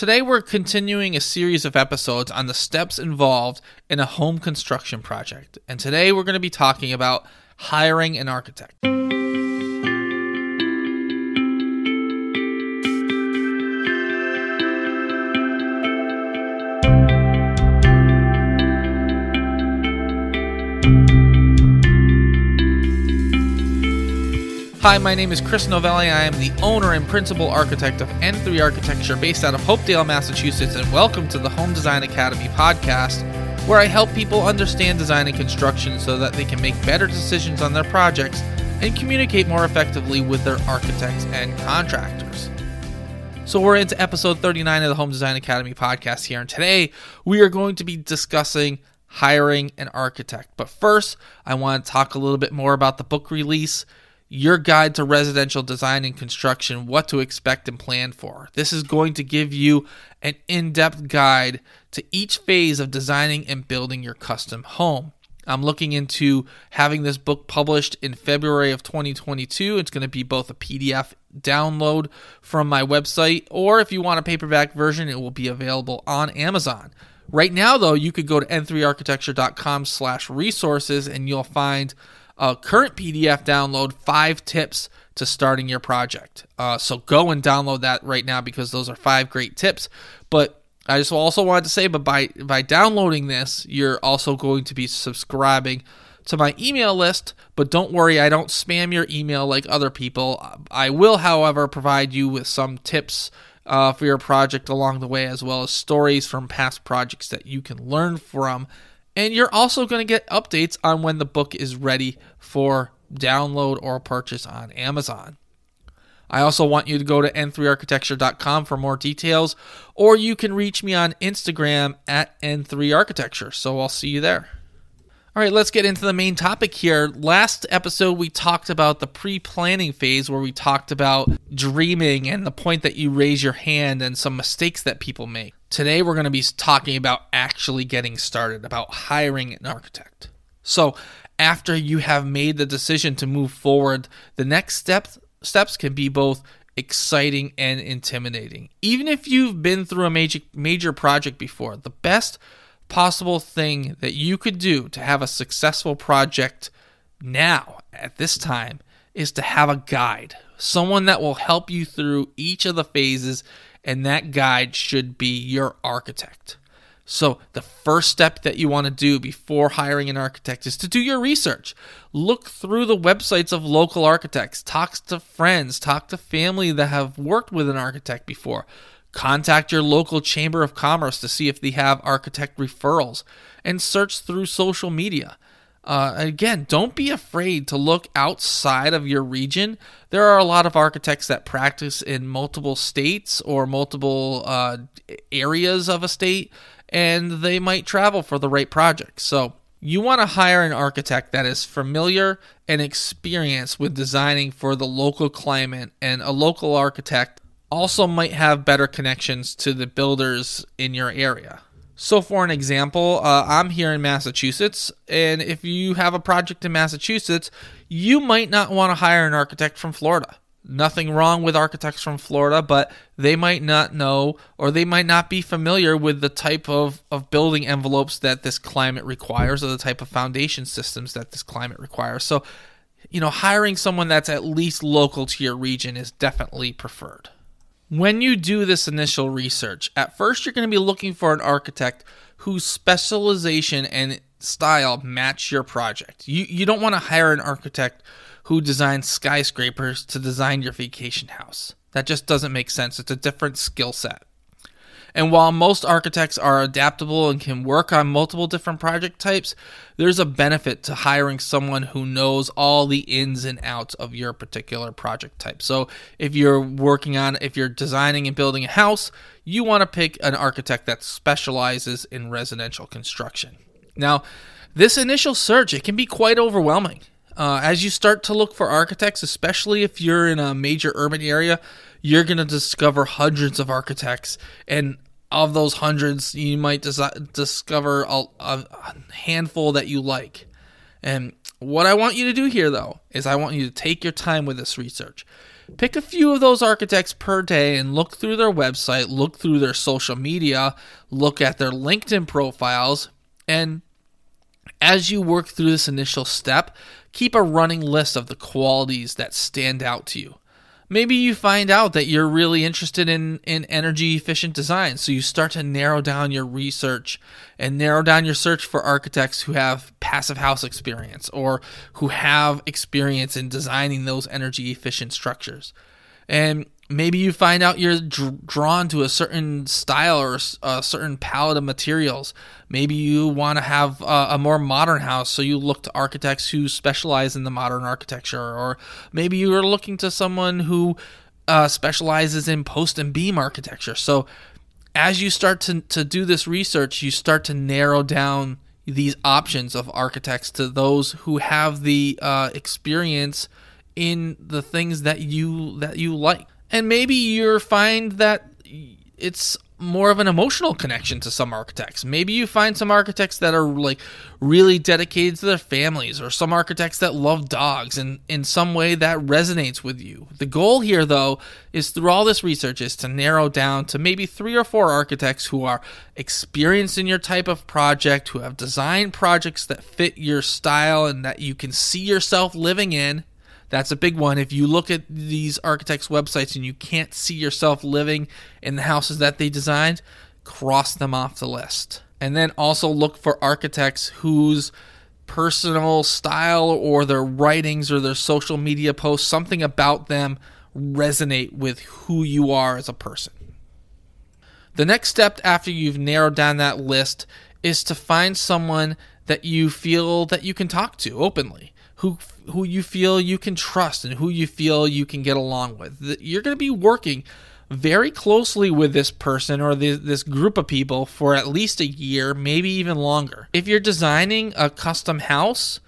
Today, we're continuing a series of episodes on the steps involved in a home construction project. And today, we're going to be talking about hiring an architect. Hi, my name is Chris Novelli. I am the owner and principal architect of N3 Architecture based out of Hopedale, Massachusetts, and welcome to the Home Design Academy podcast, where I help people understand design and construction so that they can make better decisions on their projects and communicate more effectively with their architects and contractors. So, we're into episode 39 of the Home Design Academy podcast here, and today we are going to be discussing hiring an architect. But first, I want to talk a little bit more about the book release your guide to residential design and construction, what to expect and plan for. This is going to give you an in depth guide to each phase of designing and building your custom home. I'm looking into having this book published in February of 2022. It's going to be both a PDF download from my website, or if you want a paperback version, it will be available on Amazon. Right now, though, you could go to n3architecture.com slash resources and you'll find a current PDF download, five tips to starting your project. Uh, so go and download that right now because those are five great tips. But I just also wanted to say, but by by downloading this, you're also going to be subscribing to my email list. But don't worry, I don't spam your email like other people. I will, however, provide you with some tips uh, for your project along the way, as well as stories from past projects that you can learn from and you're also going to get updates on when the book is ready for download or purchase on Amazon. I also want you to go to n3architecture.com for more details, or you can reach me on Instagram at n3architecture. So I'll see you there. All right, let's get into the main topic here. Last episode, we talked about the pre planning phase where we talked about dreaming and the point that you raise your hand and some mistakes that people make. Today, we're going to be talking about actually getting started, about hiring an architect. So, after you have made the decision to move forward, the next step, steps can be both exciting and intimidating. Even if you've been through a major major project before, the best possible thing that you could do to have a successful project now at this time is to have a guide, someone that will help you through each of the phases, and that guide should be your architect. So, the first step that you want to do before hiring an architect is to do your research. Look through the websites of local architects, talk to friends, talk to family that have worked with an architect before. Contact your local chamber of commerce to see if they have architect referrals and search through social media. Uh, again, don't be afraid to look outside of your region. There are a lot of architects that practice in multiple states or multiple uh, areas of a state, and they might travel for the right project. So, you want to hire an architect that is familiar and experienced with designing for the local climate, and a local architect also might have better connections to the builders in your area. So, for an example, uh, I'm here in Massachusetts, and if you have a project in Massachusetts, you might not want to hire an architect from Florida. Nothing wrong with architects from Florida, but they might not know or they might not be familiar with the type of, of building envelopes that this climate requires or the type of foundation systems that this climate requires. So, you know, hiring someone that's at least local to your region is definitely preferred. When you do this initial research, at first you're going to be looking for an architect whose specialization and style match your project. You you don't want to hire an architect who designs skyscrapers to design your vacation house. That just doesn't make sense. It's a different skill set. And while most architects are adaptable and can work on multiple different project types, there's a benefit to hiring someone who knows all the ins and outs of your particular project type. So, if you're working on, if you're designing and building a house, you want to pick an architect that specializes in residential construction. Now, this initial search, it can be quite overwhelming. Uh, as you start to look for architects, especially if you're in a major urban area, you're going to discover hundreds of architects. And of those hundreds, you might discover a, a handful that you like. And what I want you to do here, though, is I want you to take your time with this research. pick a few of those architects per day and look through their website, look through their social media, look at their LinkedIn profiles, and as you work through this initial step, keep a running list of the qualities that stand out to you. Maybe you find out that you're really interested in, in energy efficient design. So you start to narrow down your research and narrow down your search for architects who have passive house experience or who have experience in designing those energy efficient structures. And maybe you find out you're dr- drawn to a certain style or a certain palette of materials. Maybe you want to have a, a, more modern house, so you look to architects who specialize in the modern architecture, or maybe you are looking to someone who uh, specializes in post and beam architecture. So as you start to, to do this research, you start to narrow down these options of architects to those who have the uh, experience in the things that you that you like and maybe you find that it's more of an emotional connection to some architects. Maybe you find some architects that are like really dedicated to their families, or some architects that love dogs, and in some way that resonates with you. The goal here, though, is through all this research, is to narrow down to maybe three or four architects who are experienced in your type of project, who have designed projects that fit your style and that you can see yourself living in that's a big one. If you look at these architects' websites and you can't see yourself living in the houses that they designed, cross them off the list. And then also look for architects whose personal style or their writings or their social media posts, something about them resonate with who you are as a person. The next step after you've narrowed down that list is to find someone that you feel that you can talk to openly who who you feel you can trust and who you feel you can get along with. You're going to be working very closely with this person or this, this group of people for at least a year, maybe even longer. If you're designing a custom house,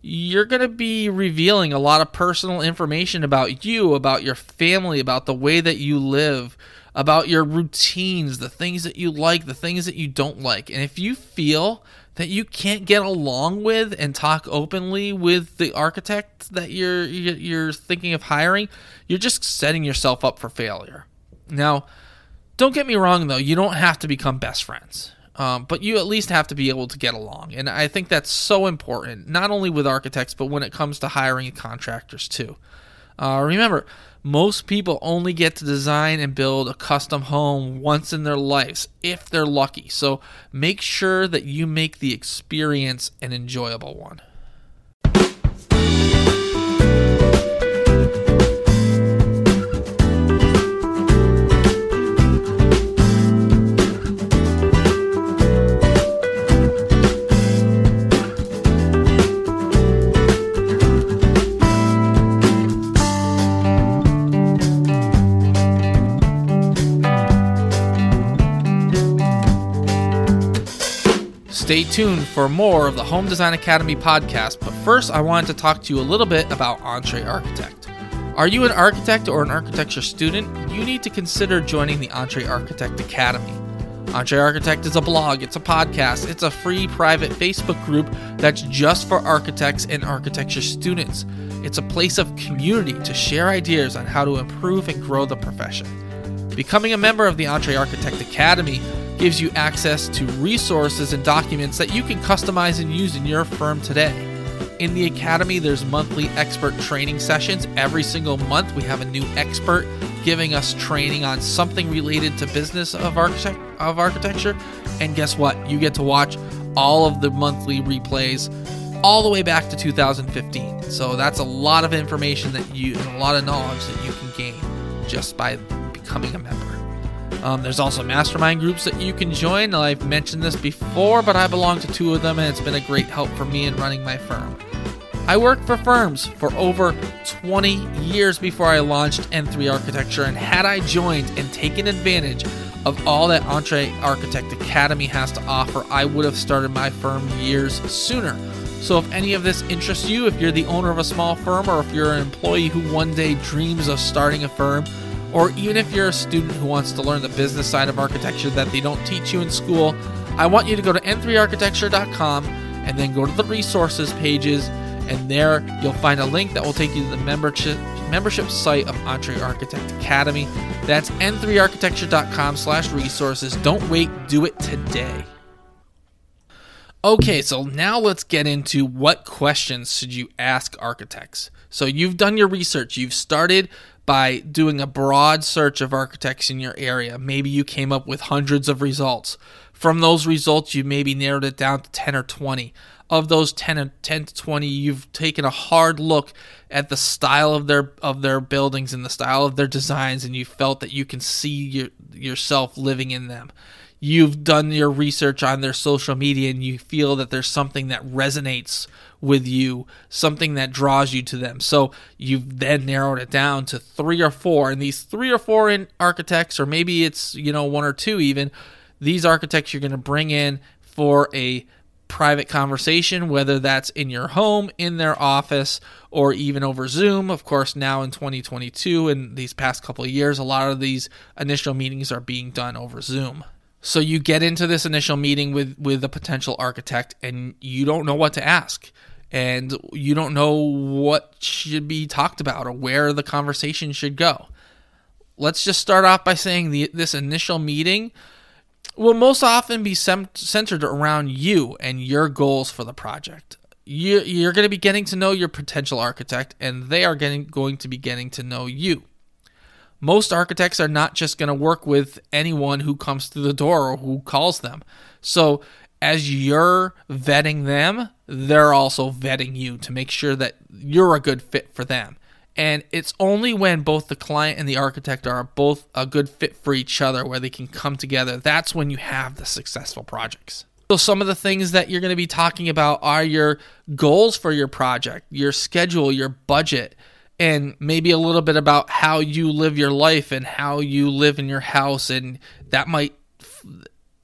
you're going to be revealing a lot of personal information about you, about your family, about the way that you live, about your routines, the things that you like, the things that you don't like. And if you feel that you can't get along with and talk openly with the architect that you're you're thinking of hiring, you're just setting yourself up for failure. Now, don't get me wrong though, you don't have to become best friends. Um, but you at least have to be able to get along. And I think that's so important, not only with architects, but when it comes to hiring contractors too. Uh, remember, most people only get to design and build a custom home once in their lives, if they're lucky. So make sure that you make the experience an enjoyable one. Stay tuned for more of the Home Design Academy podcast, but first I wanted to talk to you a little bit about Entre Architect. Are you an architect or an architecture student? You need to consider joining the Entre Architect Academy. Entre Architect is a blog, it's a podcast, it's a free private Facebook group that's just for architects and architecture students. It's a place of community to share ideas on how to improve and grow the profession. Becoming a member of the Entre Architect Academy gives you access to resources and documents that you can customize and use in your firm today. In the Academy, there's monthly expert training sessions. Every single month, we have a new expert giving us training on something related to business of, architect- of architecture. And guess what? You get to watch all of the monthly replays all the way back to 2015. So that's a lot of information that you and a lot of knowledge that you can gain just by becoming a member. Um, there's also mastermind groups that you can join. I've mentioned this before, but I belong to two of them, and it's been a great help for me in running my firm. I worked for firms for over 20 years before I launched N3 Architecture, and had I joined and taken advantage of all that Entre Architect Academy has to offer, I would have started my firm years sooner. So, if any of this interests you, if you're the owner of a small firm, or if you're an employee who one day dreams of starting a firm, or even if you're a student who wants to learn the business side of architecture that they don't teach you in school, I want you to go to n3architecture.com and then go to the resources pages And there you'll find a link that will take you to the membership membership site of Entre Architect Academy. That's n3architecture.com slash resources. Don't wait, do it today. Okay, so now let's get into what questions should you ask architects. So you've done your research, you've started by doing a broad search of architects in your area. Maybe you came up with hundreds of results. From those results, you maybe narrowed it down to 10 or 20. Of those 10, 10 to 20, you've taken a hard look at the style of their of their buildings and the style of their designs and you felt that you can see your, yourself living in them you've done your research on their social media and you feel that there's something that resonates with you, something that draws you to them. So you've then narrowed it down to three or four, and these three or four in architects, or maybe it's you know one or two even. These architects you're going to bring in for a private conversation, whether that's in your home, in their office, or even over Zoom. Of course, now in 2022 and these past couple of years, a lot of these initial meetings are being done over Zoom. So you get into this initial meeting with with a potential architect and you don't know what to ask and you don't know what should be talked about or where the conversation should go. Let's just start off by saying the, this initial meeting will most often be sem- centered around you and your goals for the project. You, you're going to be getting to know your potential architect, and they are getting, going to be getting to know you most architects are not just going to work with anyone who comes through the door or who calls them. So, as you're vetting them, they're also vetting you to make sure that you're a good fit for them. And it's only when both the client and the architect are both a good fit for each other where they can come together that's when you have the successful projects. So, some of the things that you're going to be talking about are your goals for your project, your schedule, your budget and maybe a little bit about how you live your life and how you live in your house and that might f-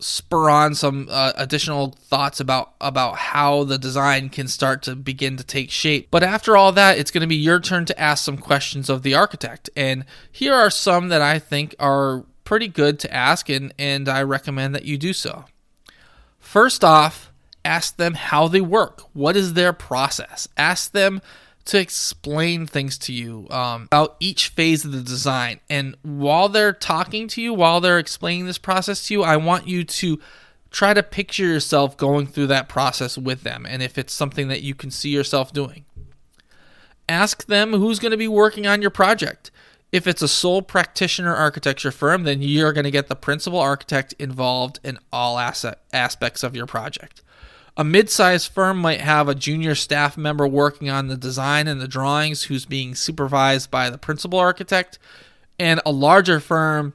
spur on some uh, additional thoughts about about how the design can start to begin to take shape. But after all that it's going to be your turn to ask some questions of the architect. And here are some that i think are pretty good to ask and and i recommend that you do so. First off ask them how they work. What is their process? Ask them to explain things to you um, about each phase of the design. And while they're talking to you, while they're explaining this process to you, I want you to try to picture yourself going through that process with them. And if it's something that you can see yourself doing, ask them who's going to be working on your project. If it's a sole practitioner architecture firm, then you're going to get the principal architect involved in all asset aspects of your project. A mid sized firm might have a junior staff member working on the design and the drawings who's being supervised by the principal architect, and a larger firm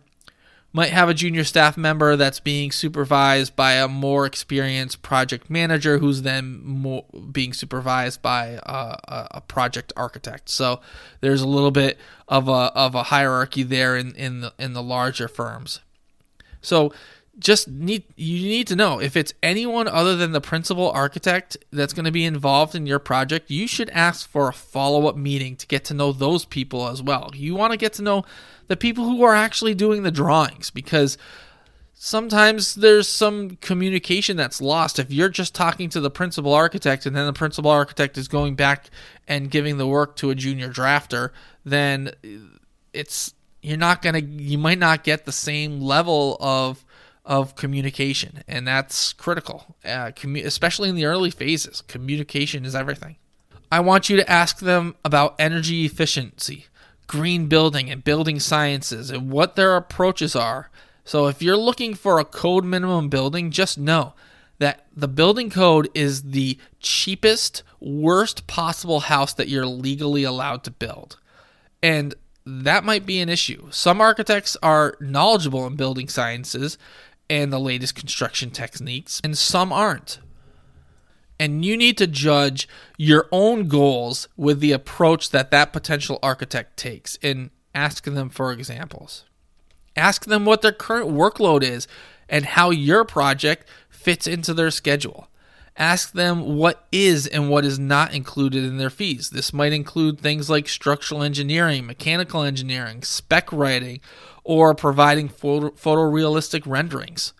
might have a junior staff member that's being supervised by a more experienced project manager who's then being supervised by a, a, project architect. So there's a little bit of a of a hierarchy there in in the in the larger firms. So just need you need to know if it's anyone other than the principal architect that's going to be involved in your project you should ask for a follow-up meeting to get to know those people as well. You want to get to know the people who are actually doing the drawings because sometimes there's some communication that's lost. If you're just talking to the principal architect and then the principal architect is going back and giving the work to a junior drafter then it's you're not going to you might not get the same level of of communication, and that's critical, uh, commu- especially in the early phases. Communication is everything. I want you to ask them about energy efficiency, green building, and building sciences, and what their approaches are. So, if you're looking for a code minimum building, just know that the building code is the cheapest, worst possible house that you're legally allowed to build. And that might be an issue. Some architects are knowledgeable in building sciences and the latest construction techniques, and some aren't. And you need to judge your own goals with the approach that that potential architect takes and ask them for examples. Ask them what their current workload is and how your project fits into their schedule. Ask them what is and what is not included in their fees. This might include things like structural engineering, mechanical engineering, spec writing, or providing photo- photorealistic renderings.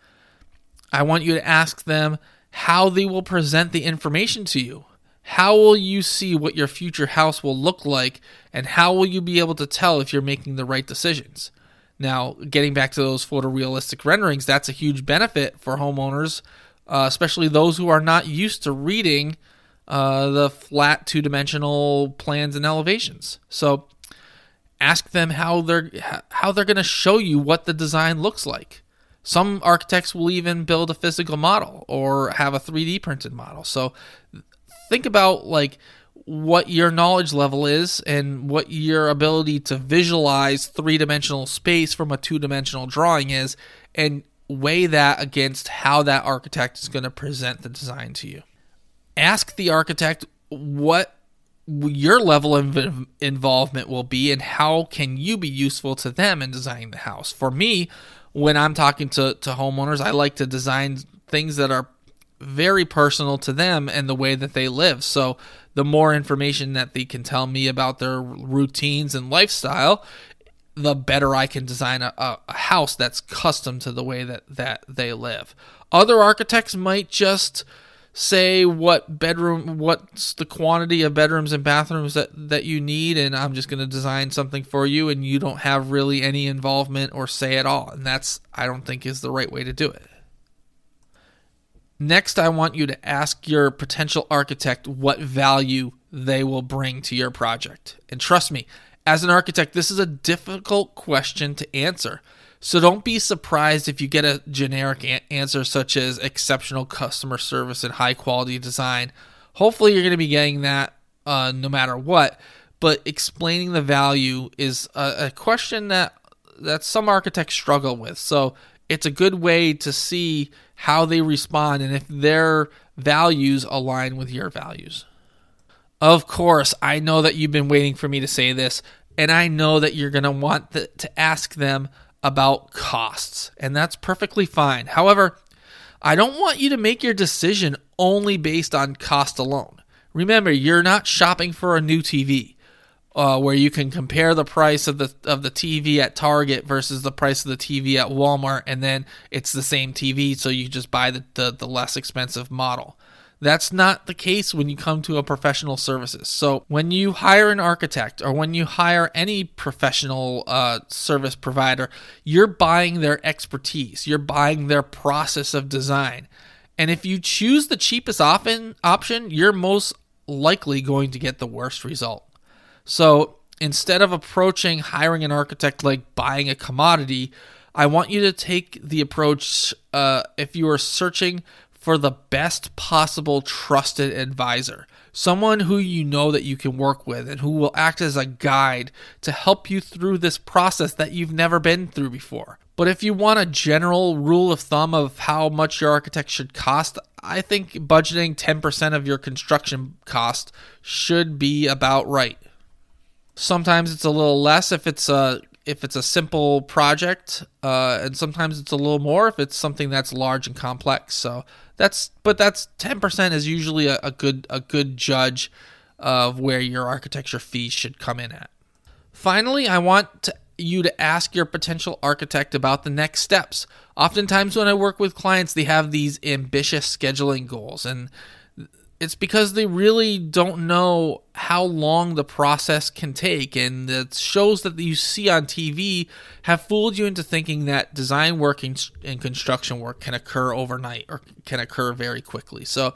I want you to ask them how they will present the information to you, how will you see what your future house will look like and how will you be able to tell if you're making the right decisions? Now, getting back to those photorealistic renderings, that's a huge benefit for homeowners, uh, especially those who are not used to reading uh, the flat two dimensional plans and elevations. So, ask them how they're how they're going to show you what the design looks like. Some architects will even build a physical model or have a 3D printed model. So, think about like what your knowledge level is and what your ability to visualize three dimensional space from a two dimensional drawing is, and weigh that against how that architect is going to present the design to you. Ask the architect what your level of involvement will be and how can you be useful to them in designing the house. For me, when I'm talking to, to homeowners, I like to design things that are very personal to them and the way that they live. So the more information that they can tell me about their routines and lifestyle, the better I can design a, a, house that's custom to the way that, that they live. Other architects might just say what bedroom what's the quantity of bedrooms and bathrooms that that you need and I'm just going to design something for you and you don't have really any involvement or say at all and that's I don't think is the right way to do it. Next, I want you to ask your potential architect what value they will bring to your project. And trust me, as an architect, this is a difficult question to answer. So don't be surprised if you get a generic a- answer such as exceptional customer service and high quality design. Hopefully, you're going to be getting that uh, no matter what. But explaining the value is a, a question that that some architects struggle with. So it's a good way to see how they respond and if their values align with your values. Of course, I know that you've been waiting for me to say this, and I know that you're going to want to ask them about costs, and that's perfectly fine. However, I don't want you to make your decision only based on cost alone. Remember, you're not shopping for a new TV uh, where you can compare the price of the of the TV at Target versus the price of the TV at Walmart, and then it's the same TV, so you just buy the, the, the less expensive model. That's not the case when you come to a professional services. So when you hire an architect or when you hire any professional uh, service provider, you're buying their expertise. You're buying their process of design. And if you choose the cheapest often option, you're most likely going to get the worst result. So instead of approaching hiring an architect like buying a commodity, I want you to take the approach uh, if you are searching for the best possible trusted advisor, someone who you know that you can work with and who will act as a guide to help you through this process that you've never been through before. But if you want a general rule of thumb of how much your architect should cost, I think budgeting 10% of your construction cost should be about right. Sometimes it's a little less if it's a if it's a simple project, uh, and sometimes it's a little more if it's something that's large and complex. So that's but that's ten percent is usually a, a good a good judge of where your architecture fees should come in at. Finally, I want to, you to ask your potential architect about the next steps. Oftentimes, when I work with clients, they have these ambitious scheduling goals, and it's because they really don't know how long the process can take and the shows that you see on TV have fooled you into thinking that design work and construction work can occur overnight or can occur very quickly. So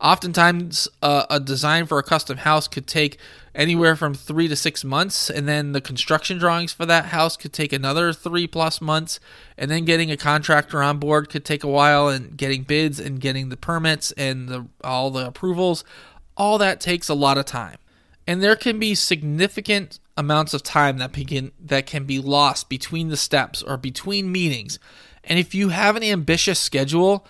Oftentimes, uh, a design for a custom house could take anywhere from three to six months, and then the construction drawings for that house could take another three plus months, and then getting a contractor on board could take a while, and getting bids and getting the permits and the, all the approvals, all that takes a lot of time. And there can be significant amounts of time that begin that can be lost between the steps or between meetings. And if you have an ambitious schedule,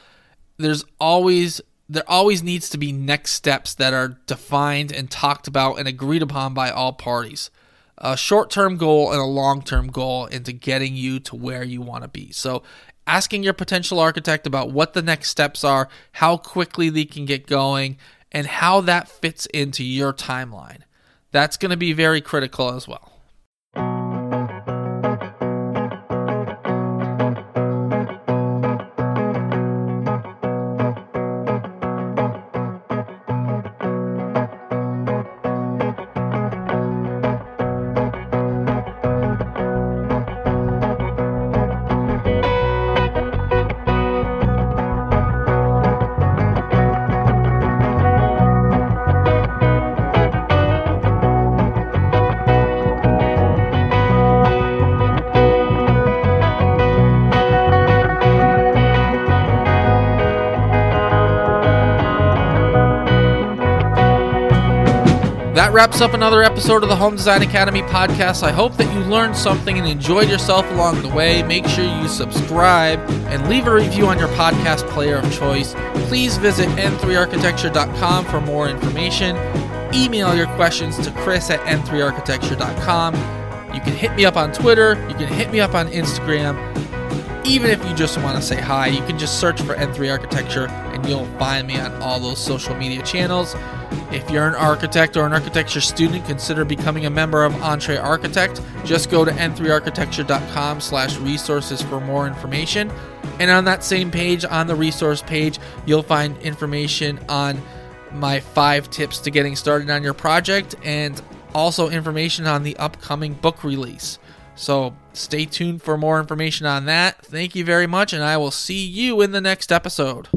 there's always there always needs to be next steps that are defined and talked about and agreed upon by all parties. A short term goal and a long term goal into getting you to where you want to be. So, asking your potential architect about what the next steps are, how quickly they can get going, and how that fits into your timeline. That's going to be very critical as well. Wraps up another episode of the Home Design Academy podcast. I hope that you learned something and enjoyed yourself along the way. Make sure you subscribe and leave a review on your podcast player of choice. Please visit n3architecture.com for more information. Email your questions to chris at n3architecture.com. You can hit me up on Twitter, you can hit me up on Instagram. Even if you just want to say hi, you can just search for N3 Architecture and you'll find me on all those social media channels. If you're an architect or an architecture student, consider becoming a member of Entre Architect. Just go to n3architecture.com slash resources for more information. And on that same page, on the resource page, you'll find information on my five tips to getting started on your project and also information on the upcoming book release. So stay tuned for more information on that. Thank you very much, and I will see you in the next episode.